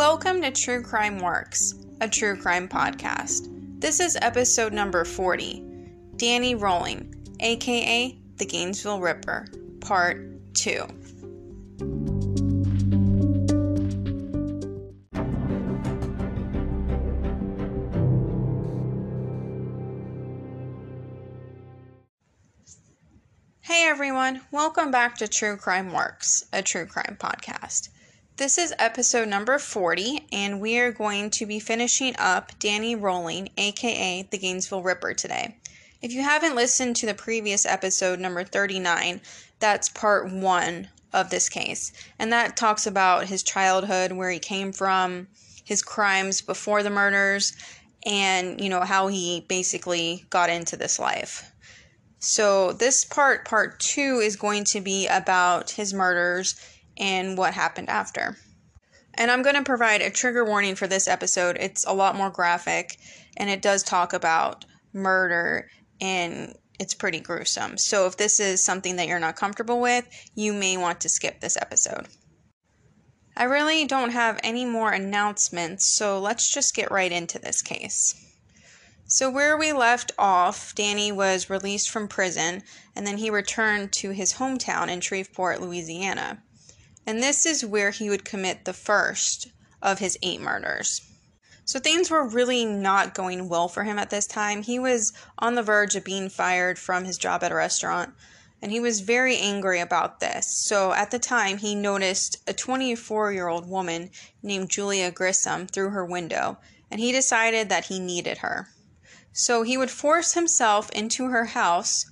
Welcome to True Crime Works, a true crime podcast. This is episode number 40 Danny Rolling, aka The Gainesville Ripper, Part 2. Hey everyone, welcome back to True Crime Works, a true crime podcast. This is episode number 40, and we are going to be finishing up Danny Rolling, aka the Gainesville Ripper, today. If you haven't listened to the previous episode, number 39, that's part one of this case. And that talks about his childhood, where he came from, his crimes before the murders, and, you know, how he basically got into this life. So, this part, part two, is going to be about his murders and what happened after. And I'm going to provide a trigger warning for this episode. It's a lot more graphic and it does talk about murder and it's pretty gruesome. So if this is something that you're not comfortable with, you may want to skip this episode. I really don't have any more announcements, so let's just get right into this case. So, where we left off, Danny was released from prison and then he returned to his hometown in Shreveport, Louisiana and this is where he would commit the first of his eight murders. So things were really not going well for him at this time. He was on the verge of being fired from his job at a restaurant, and he was very angry about this. So at the time, he noticed a 24 year old woman named Julia Grissom through her window, and he decided that he needed her. So he would force himself into her house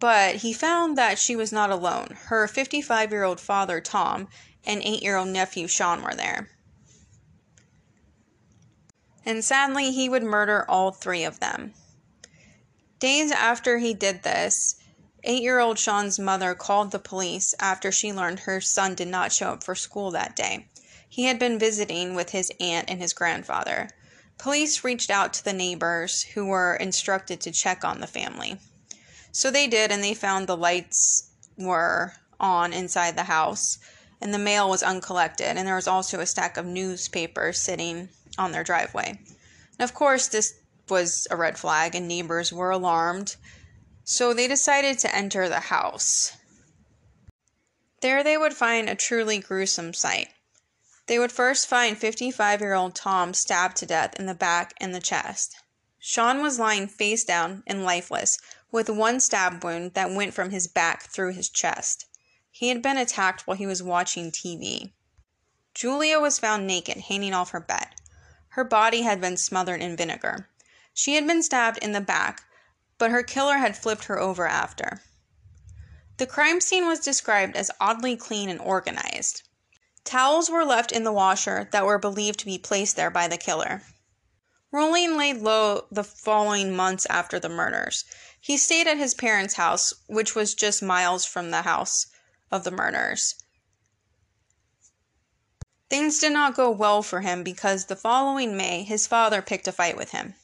but he found that she was not alone. Her 55 year old father, Tom, and 8 year old nephew, Sean, were there. And sadly, he would murder all three of them. Days after he did this, 8 year old Sean's mother called the police after she learned her son did not show up for school that day. He had been visiting with his aunt and his grandfather. Police reached out to the neighbors who were instructed to check on the family. So they did, and they found the lights were on inside the house, and the mail was uncollected, and there was also a stack of newspapers sitting on their driveway. And of course, this was a red flag, and neighbors were alarmed, so they decided to enter the house. There they would find a truly gruesome sight. They would first find 55 year old Tom stabbed to death in the back and the chest. Sean was lying face down and lifeless, with one stab wound that went from his back through his chest. He had been attacked while he was watching TV. Julia was found naked, hanging off her bed. Her body had been smothered in vinegar. She had been stabbed in the back, but her killer had flipped her over after. The crime scene was described as oddly clean and organized. Towels were left in the washer that were believed to be placed there by the killer. Rolling laid low the following months after the murders. He stayed at his parents' house, which was just miles from the house of the murderers. Things did not go well for him because the following May his father picked a fight with him.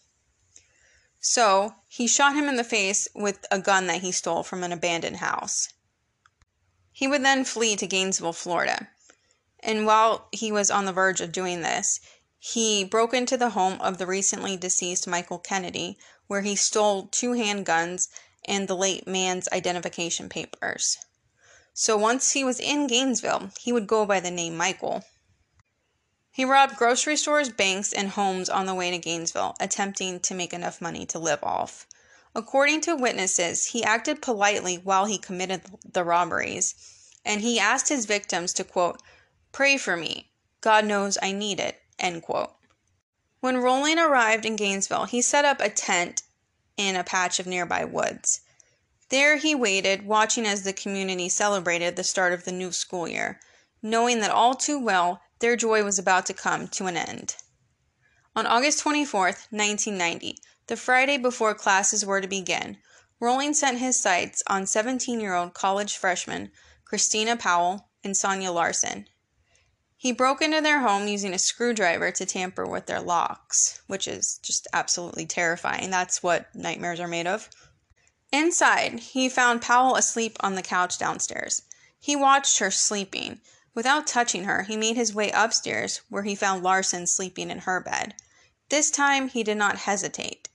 So he shot him in the face with a gun that he stole from an abandoned house. He would then flee to Gainesville, Florida. And while he was on the verge of doing this, he broke into the home of the recently deceased Michael Kennedy, where he stole two handguns and the late man's identification papers. So once he was in Gainesville, he would go by the name Michael. He robbed grocery stores, banks, and homes on the way to Gainesville, attempting to make enough money to live off. According to witnesses, he acted politely while he committed the robberies, and he asked his victims to, quote, pray for me. God knows I need it, End quote. When Rolling arrived in Gainesville, he set up a tent in a patch of nearby woods. There he waited, watching as the community celebrated the start of the new school year, knowing that all too well their joy was about to come to an end. On August 24th, 1990, the Friday before classes were to begin, Rolling set his sights on 17 year old college freshmen Christina Powell and Sonja Larson, he broke into their home using a screwdriver to tamper with their locks, which is just absolutely terrifying. That's what nightmares are made of. Inside, he found Powell asleep on the couch downstairs. He watched her sleeping, Without touching her, he made his way upstairs where he found Larson sleeping in her bed. This time he did not hesitate.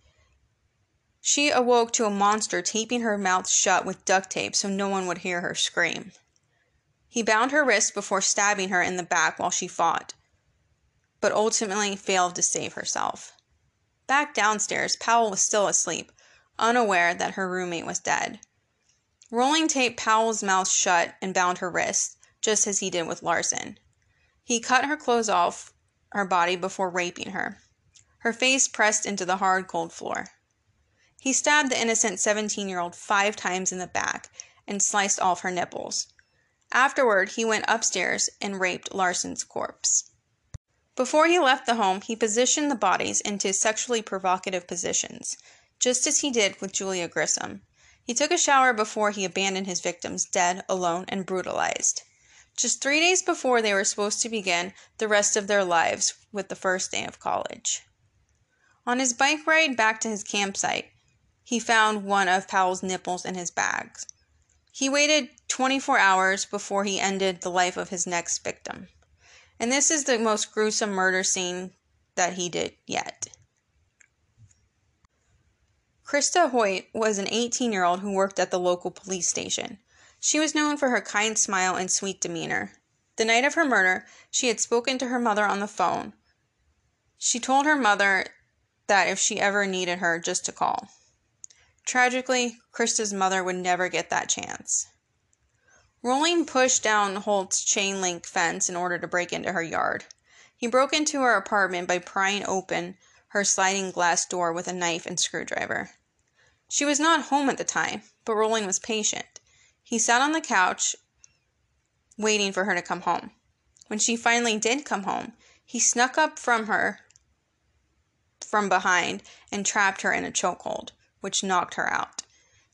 She awoke to a monster taping her mouth shut with duct tape so no one would hear her scream. He bound her wrists before stabbing her in the back while she fought, but ultimately failed to save herself. Back downstairs, Powell was still asleep, unaware that her roommate was dead. Rolling taped Powell's mouth shut and bound her wrists, just as he did with Larson. He cut her clothes off her body before raping her, her face pressed into the hard, cold floor. He stabbed the innocent 17 year old five times in the back and sliced off her nipples. Afterward, he went upstairs and raped Larson's corpse. Before he left the home, he positioned the bodies into sexually provocative positions, just as he did with Julia Grissom. He took a shower before he abandoned his victims dead, alone, and brutalized. Just three days before they were supposed to begin the rest of their lives with the first day of college. On his bike ride back to his campsite, he found one of Powell's nipples in his bags. He waited 24 hours before he ended the life of his next victim. And this is the most gruesome murder scene that he did yet. Christa Hoyt was an 18 year old who worked at the local police station. She was known for her kind smile and sweet demeanor. The night of her murder, she had spoken to her mother on the phone. She told her mother that if she ever needed her, just to call. Tragically, Christa's mother would never get that chance. Rolling pushed down Hoyt's chain link fence in order to break into her yard. He broke into her apartment by prying open her sliding glass door with a knife and screwdriver. She was not home at the time, but Rolling was patient. He sat on the couch waiting for her to come home. When she finally did come home, he snuck up from her from behind and trapped her in a chokehold which knocked her out.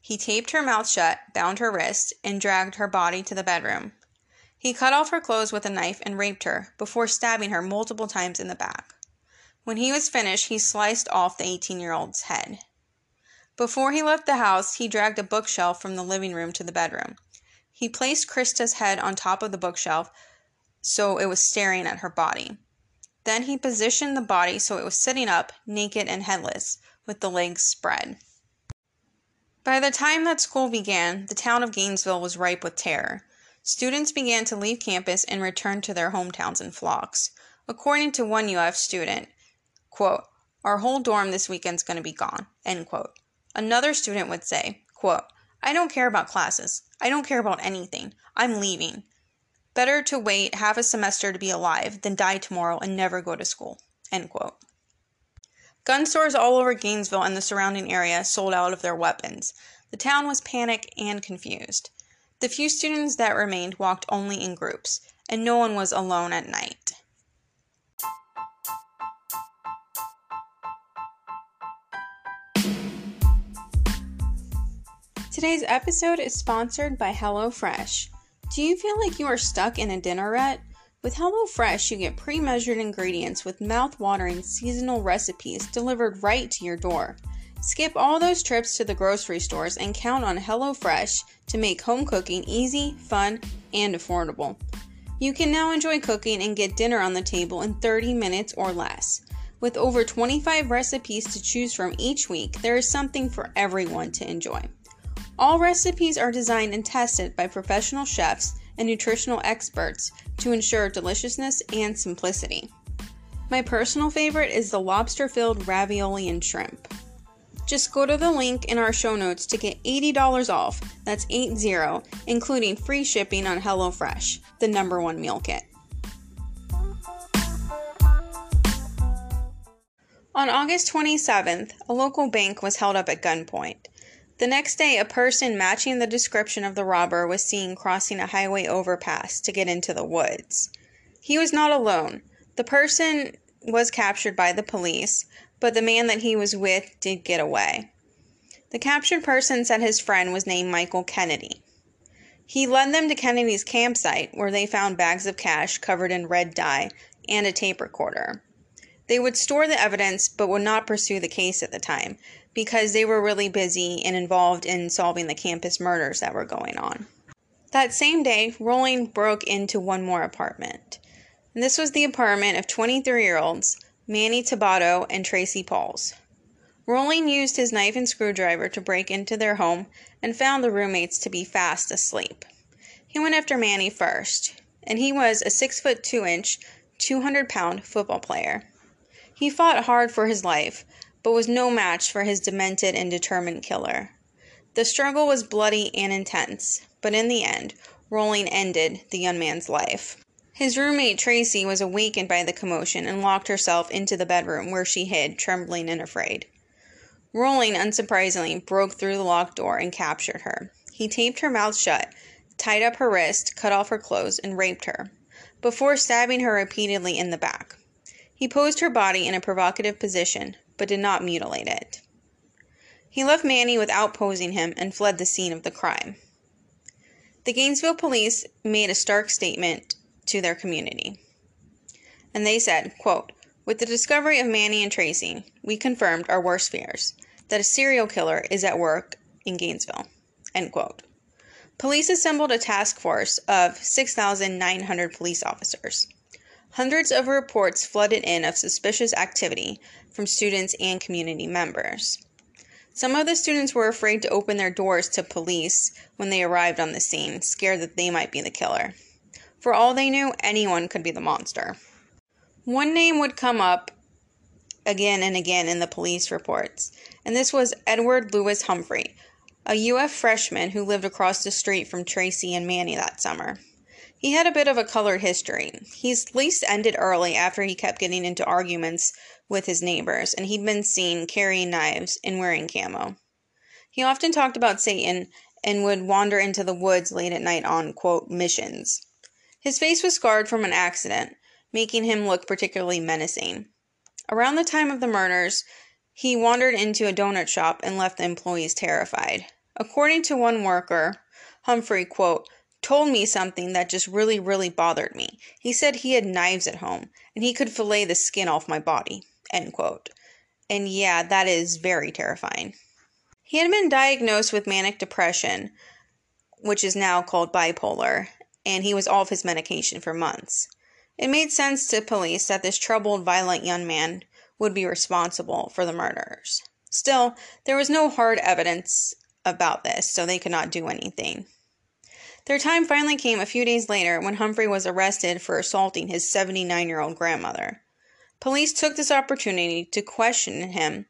He taped her mouth shut, bound her wrists, and dragged her body to the bedroom. He cut off her clothes with a knife and raped her before stabbing her multiple times in the back. When he was finished, he sliced off the 18 year old's head. Before he left the house, he dragged a bookshelf from the living room to the bedroom. He placed Christa's head on top of the bookshelf so it was staring at her body. Then he positioned the body so it was sitting up, naked and headless, with the legs spread. By the time that school began, the town of Gainesville was ripe with terror. Students began to leave campus and return to their hometowns in flocks. According to one UF student, quote, our whole dorm this weekend's going to be gone, end quote. Another student would say, quote, I don't care about classes. I don't care about anything. I'm leaving. Better to wait half a semester to be alive than die tomorrow and never go to school. End quote. Gun stores all over Gainesville and the surrounding area sold out of their weapons. The town was panicked and confused. The few students that remained walked only in groups, and no one was alone at night. Today's episode is sponsored by HelloFresh. Do you feel like you are stuck in a dinner rut? With HelloFresh, you get pre measured ingredients with mouth watering seasonal recipes delivered right to your door. Skip all those trips to the grocery stores and count on HelloFresh to make home cooking easy, fun, and affordable. You can now enjoy cooking and get dinner on the table in 30 minutes or less. With over 25 recipes to choose from each week, there is something for everyone to enjoy. All recipes are designed and tested by professional chefs and nutritional experts to ensure deliciousness and simplicity. My personal favorite is the lobster filled ravioli and shrimp. Just go to the link in our show notes to get $80 off. That's 80, including free shipping on HelloFresh, the number one meal kit. On August 27th, a local bank was held up at gunpoint. The next day, a person matching the description of the robber was seen crossing a highway overpass to get into the woods. He was not alone. The person was captured by the police, but the man that he was with did get away. The captured person said his friend was named Michael Kennedy. He led them to Kennedy's campsite, where they found bags of cash covered in red dye and a tape recorder. They would store the evidence but would not pursue the case at the time because they were really busy and involved in solving the campus murders that were going on. That same day, Rolling broke into one more apartment. And this was the apartment of 23 year olds Manny Taboada and Tracy Paules. Rolling used his knife and screwdriver to break into their home and found the roommates to be fast asleep. He went after Manny first, and he was a 6 foot 2 inch, 200 pound football player. He fought hard for his life, but was no match for his demented and determined killer. The struggle was bloody and intense, but in the end, Rolling ended the young man's life. His roommate Tracy was awakened by the commotion and locked herself into the bedroom where she hid, trembling and afraid. Rolling, unsurprisingly, broke through the locked door and captured her. He taped her mouth shut, tied up her wrist, cut off her clothes, and raped her, before stabbing her repeatedly in the back. He posed her body in a provocative position, but did not mutilate it. He left Manny without posing him and fled the scene of the crime. The Gainesville police made a stark statement to their community. And they said, quote, With the discovery of Manny and Tracy, we confirmed our worst fears that a serial killer is at work in Gainesville. End quote. Police assembled a task force of 6,900 police officers. Hundreds of reports flooded in of suspicious activity from students and community members. Some of the students were afraid to open their doors to police when they arrived on the scene, scared that they might be the killer. For all they knew, anyone could be the monster. One name would come up again and again in the police reports, and this was Edward Lewis Humphrey, a UF freshman who lived across the street from Tracy and Manny that summer. He had a bit of a colored history. His lease ended early after he kept getting into arguments with his neighbors, and he'd been seen carrying knives and wearing camo. He often talked about Satan and would wander into the woods late at night on, quote, missions. His face was scarred from an accident, making him look particularly menacing. Around the time of the murders, he wandered into a donut shop and left the employees terrified. According to one worker, Humphrey, quote, told me something that just really, really bothered me. He said he had knives at home and he could fillet the skin off my body, end quote. And yeah, that is very terrifying. He had been diagnosed with manic depression, which is now called bipolar, and he was off his medication for months. It made sense to police that this troubled, violent young man would be responsible for the murders. Still, there was no hard evidence about this, so they could not do anything. Their time finally came a few days later when Humphrey was arrested for assaulting his 79 year old grandmother. Police took this opportunity to question him.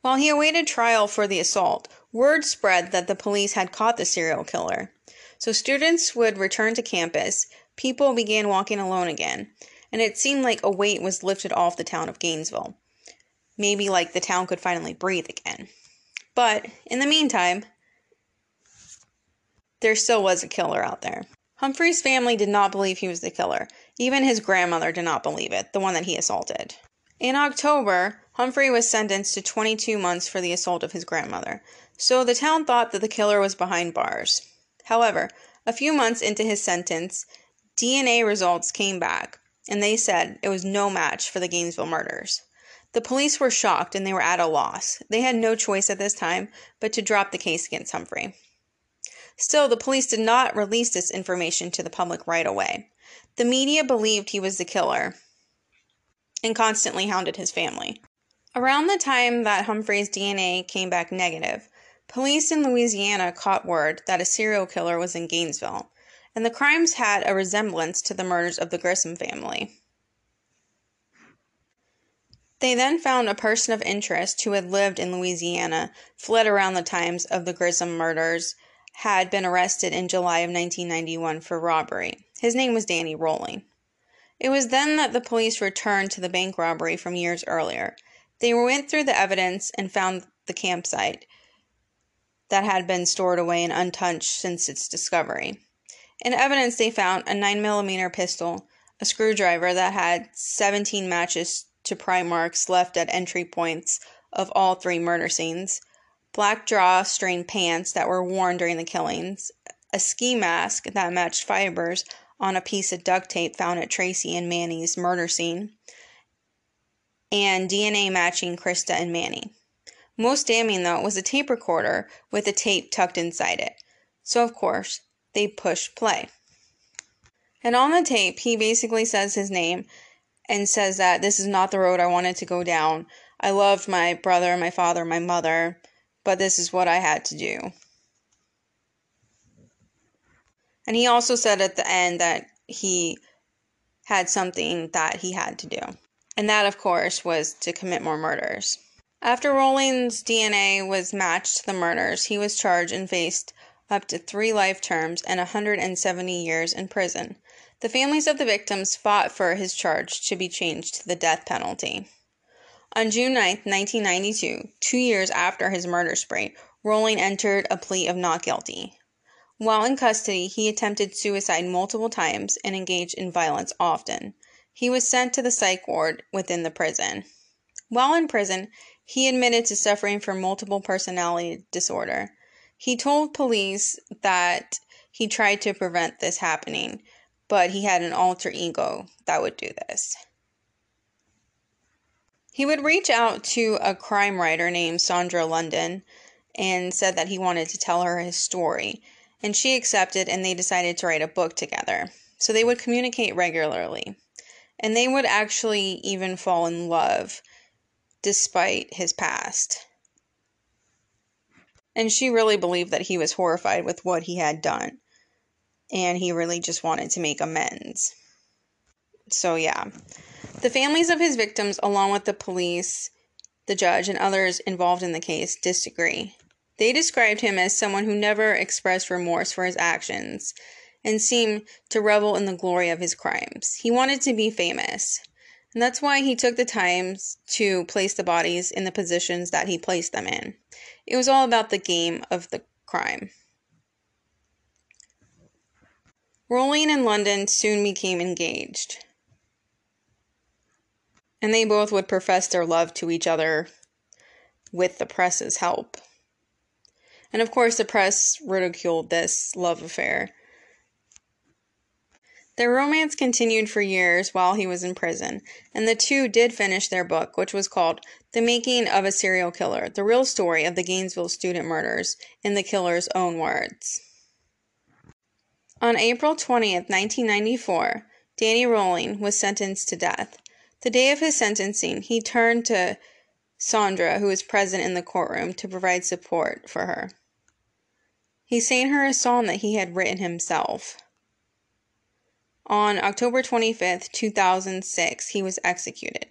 While he awaited trial for the assault, word spread that the police had caught the serial killer. So students would return to campus, people began walking alone again, and it seemed like a weight was lifted off the town of Gainesville. Maybe like the town could finally breathe again. But in the meantime, there still was a killer out there. Humphrey's family did not believe he was the killer. Even his grandmother did not believe it, the one that he assaulted. In October, Humphrey was sentenced to 22 months for the assault of his grandmother, so the town thought that the killer was behind bars. However, a few months into his sentence, DNA results came back, and they said it was no match for the Gainesville murders. The police were shocked and they were at a loss. They had no choice at this time but to drop the case against Humphrey. Still, the police did not release this information to the public right away. The media believed he was the killer and constantly hounded his family. Around the time that Humphrey's DNA came back negative, police in Louisiana caught word that a serial killer was in Gainesville, and the crimes had a resemblance to the murders of the Grissom family. They then found a person of interest who had lived in Louisiana, fled around the times of the Grissom murders, had been arrested in July of 1991 for robbery. His name was Danny Rolling. It was then that the police returned to the bank robbery from years earlier. They went through the evidence and found the campsite that had been stored away and untouched since its discovery. In evidence, they found a 9mm pistol, a screwdriver that had 17 matches to pry marks left at entry points of all three murder scenes, black drawstring pants that were worn during the killings, a ski mask that matched fibers on a piece of duct tape found at Tracy and Manny's murder scene, and DNA matching Christa and Manny. Most damning, though, was a tape recorder with a tape tucked inside it. So, of course, they pushed play. And on the tape, he basically says his name and says that this is not the road I wanted to go down. I loved my brother, my father, my mother, but this is what I had to do. And he also said at the end that he had something that he had to do. And that, of course, was to commit more murders. After Rolling's DNA was matched to the murders, he was charged and faced up to three life terms and 170 years in prison. The families of the victims fought for his charge to be changed to the death penalty. On June 9, 1992, two years after his murder spree, Rolling entered a plea of not guilty. While in custody, he attempted suicide multiple times and engaged in violence often. He was sent to the psych ward within the prison. While in prison, he admitted to suffering from multiple personality disorder. He told police that he tried to prevent this happening, but he had an alter ego that would do this. He would reach out to a crime writer named Sondra London and said that he wanted to tell her his story and she accepted, and they decided to write a book together. So they would communicate regularly, and they would actually even fall in love despite his past. And she really believed that he was horrified with what he had done, and he really just wanted to make amends. So, yeah. The families of his victims, along with the police, the judge, and others involved in the case, disagree. They described him as someone who never expressed remorse for his actions and seemed to revel in the glory of his crimes. He wanted to be famous. And that's why he took the time to place the bodies in the positions that he placed them in. It was all about the game of the crime. Rolling and London soon became engaged. And they both would profess their love to each other with the press's help. And of course, the press ridiculed this love affair. Their romance continued for years while he was in prison, and the two did finish their book, which was called The Making of a Serial Killer The Real Story of the Gainesville Student Murders, in the killer's own words. On April 20th, 1994, Danny Rolling was sentenced to death. The day of his sentencing, he turned to Sondra, who was present in the courtroom, to provide support for her. He sang her a song that he had written himself. On October 25th, 2006, he was executed.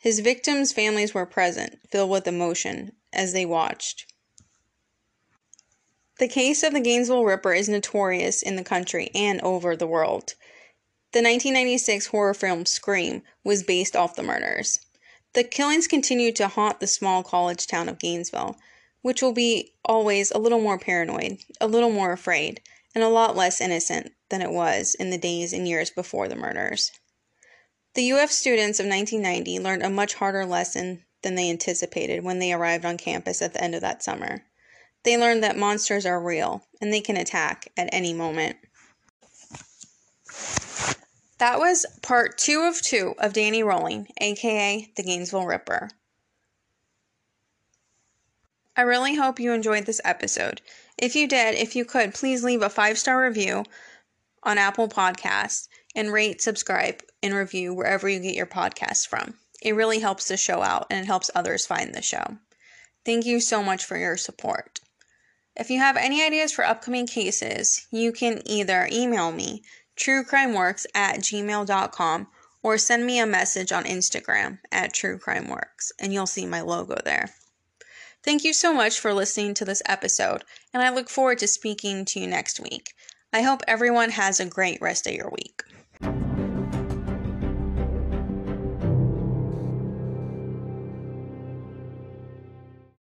His victims' families were present, filled with emotion, as they watched. The case of the Gainesville Ripper is notorious in the country and over the world. The 1996 horror film Scream was based off the murders. The killings continued to haunt the small college town of Gainesville, which will be always a little more paranoid, a little more afraid, and a lot less innocent than it was in the days and years before the murders. The UF students of 1990 learned a much harder lesson than they anticipated when they arrived on campus at the end of that summer. They learned that monsters are real and they can attack at any moment. That was part two of two of Danny Rolling, aka the Gainesville Ripper. I really hope you enjoyed this episode. If you did, if you could, please leave a five star review on Apple Podcasts and rate, subscribe, and review wherever you get your podcasts from. It really helps the show out and it helps others find the show. Thank you so much for your support. If you have any ideas for upcoming cases, you can either email me, truecrimeworks at gmail.com, or send me a message on Instagram at truecrimeworks, and you'll see my logo there. Thank you so much for listening to this episode, and I look forward to speaking to you next week. I hope everyone has a great rest of your week.